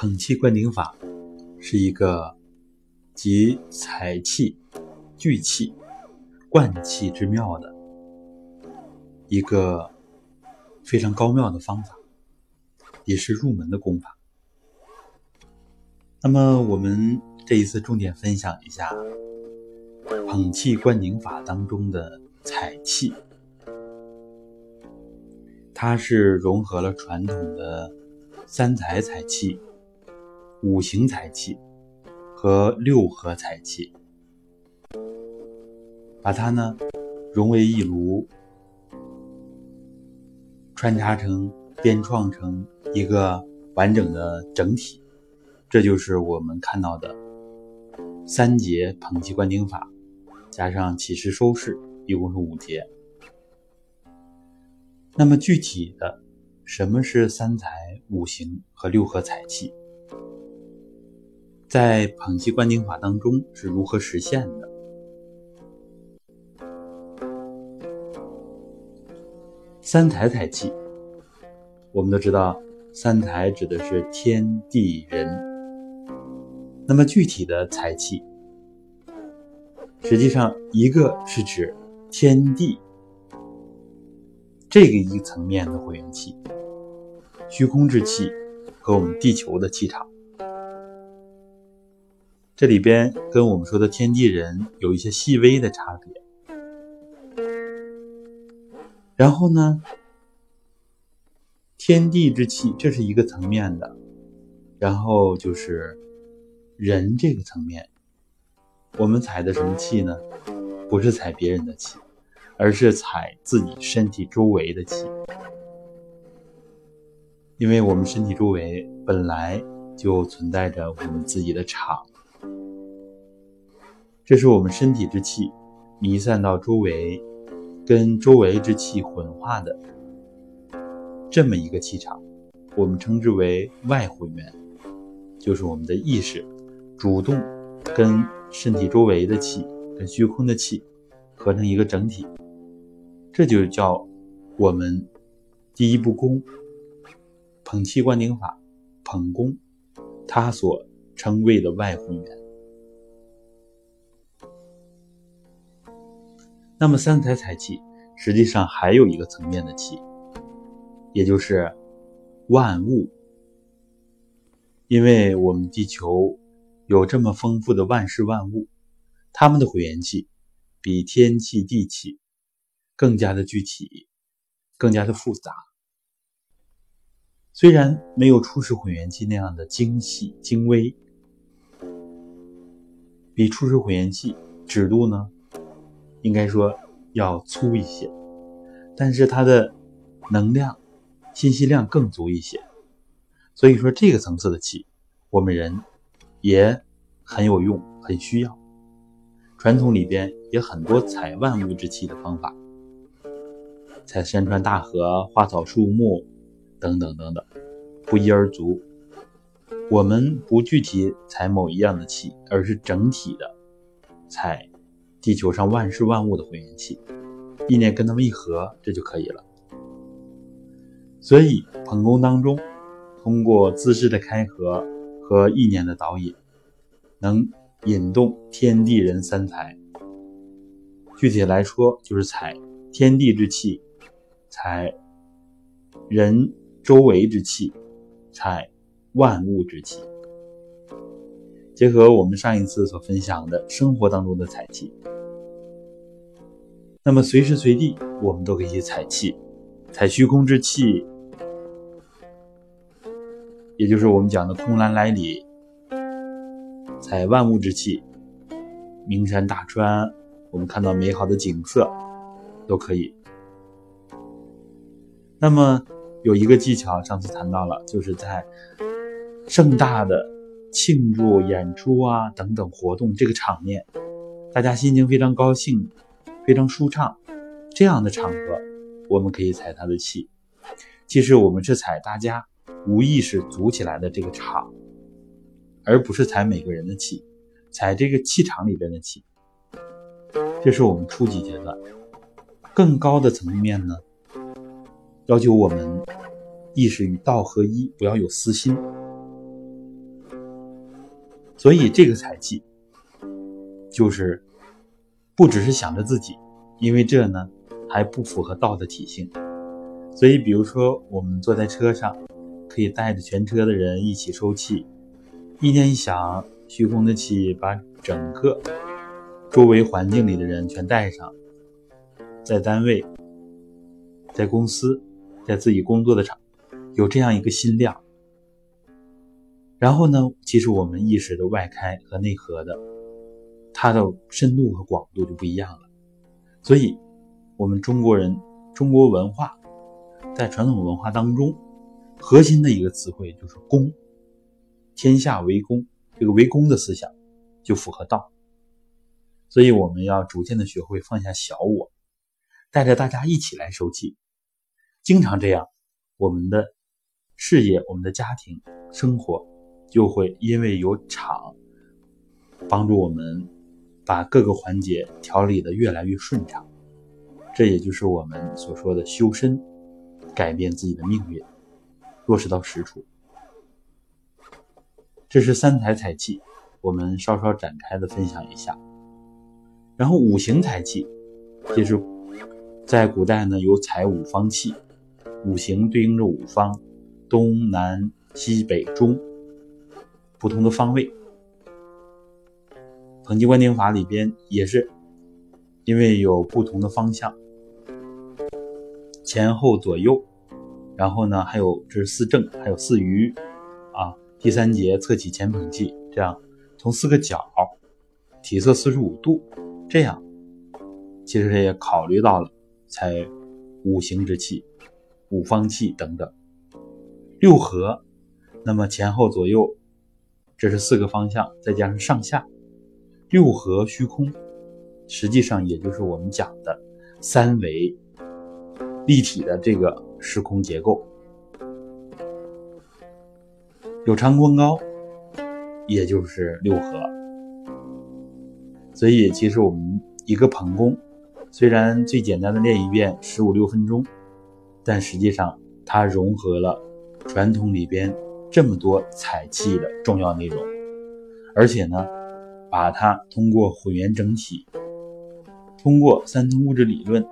捧气灌顶法是一个集采气、聚气、灌气之妙的一个非常高妙的方法，也是入门的功法。那么我们这一次重点分享一下捧气灌顶法当中的采气，它是融合了传统的三才采气。五行财气和六合财气，把它呢融为一炉，穿插成、编创成一个完整的整体，这就是我们看到的三节捧气灌顶法，加上起势收势，一共是五节。那么具体的，什么是三采、五行和六合财气？在捧气灌顶法当中是如何实现的？三才财气，我们都知道，三才指的是天地人。那么具体的财气，实际上一个是指天地这个一层面的混元气，虚空之气和我们地球的气场。这里边跟我们说的天地人有一些细微的差别。然后呢，天地之气这是一个层面的，然后就是人这个层面，我们采的什么气呢？不是采别人的气，而是采自己身体周围的气，因为我们身体周围本来就存在着我们自己的场。这是我们身体之气弥散到周围，跟周围之气混化的这么一个气场，我们称之为外混元，就是我们的意识主动跟身体周围的气、跟虚空的气合成一个整体，这就叫我们第一步功捧气灌顶法捧功，它所称谓的外混元。那么三才财气，实际上还有一个层面的气，也就是万物。因为我们地球有这么丰富的万事万物，它们的回元气比天气、地气更加的具体，更加的复杂。虽然没有初始混元气那样的精细精微，比初始混元气指度呢。应该说要粗一些，但是它的能量、信息量更足一些。所以说这个层次的气，我们人也很有用，很需要。传统里边也很多采万物之气的方法，采山川大河、花草树木等等等等，不一而足。我们不具体采某一样的气，而是整体的采。地球上万事万物的回元气，意念跟他们一合，这就可以了。所以捧功当中，通过姿势的开合和意念的导引，能引动天地人三才。具体来说，就是采天地之气，采人周围之气，采万物之气。结合我们上一次所分享的生活当中的采气，那么随时随地我们都可以去采气，采虚空之气，也就是我们讲的空蓝来里，采万物之气，名山大川，我们看到美好的景色都可以。那么有一个技巧，上次谈到了，就是在盛大的。庆祝演出啊，等等活动，这个场面，大家心情非常高兴，非常舒畅，这样的场合，我们可以踩他的气。其实我们是踩大家无意识组起来的这个场，而不是踩每个人的气，踩这个气场里边的气。这是我们初级阶段。更高的层面呢，要求我们意识与道合一，不要有私心。所以这个财气就是不只是想着自己，因为这呢还不符合道的体性。所以，比如说我们坐在车上，可以带着全车的人一起收气，意念一想，虚空的气把整个周围环境里的人全带上，在单位、在公司、在自己工作的场，有这样一个心量。然后呢，其实我们意识的外开和内合的，它的深度和广度就不一样了。所以，我们中国人中国文化在传统文化当中，核心的一个词汇就是“公”，天下为公，这个为公的思想就符合道。所以，我们要逐渐的学会放下小我，带着大家一起来收气。经常这样，我们的事业、我们的家庭生活。就会因为有场帮助我们把各个环节调理的越来越顺畅，这也就是我们所说的修身，改变自己的命运，落实到实处。这是三才财气，我们稍稍展开的分享一下。然后五行财气，其实，在古代呢有采五方气，五行对应着五方，东南西北中。不同的方位，统计观定法里边也是，因为有不同的方向，前后左右，然后呢还有这是四正，还有四余，啊，第三节侧起前捧气，这样从四个角，体侧四十五度，这样，其实也考虑到了才五行之气、五方气等等，六合，那么前后左右。这是四个方向，再加上上下六合虚空，实际上也就是我们讲的三维立体的这个时空结构。有长宽高，也就是六合。所以，其实我们一个捧功，虽然最简单的练一遍十五六分钟，但实际上它融合了传统里边。这么多彩气的重要内容，而且呢，把它通过混元整体，通过三通物质理论，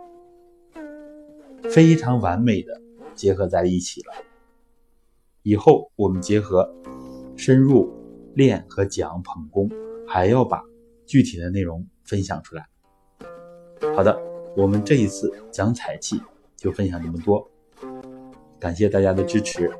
非常完美的结合在一起了。以后我们结合深入练和讲捧功，还要把具体的内容分享出来。好的，我们这一次讲彩气就分享这么多，感谢大家的支持。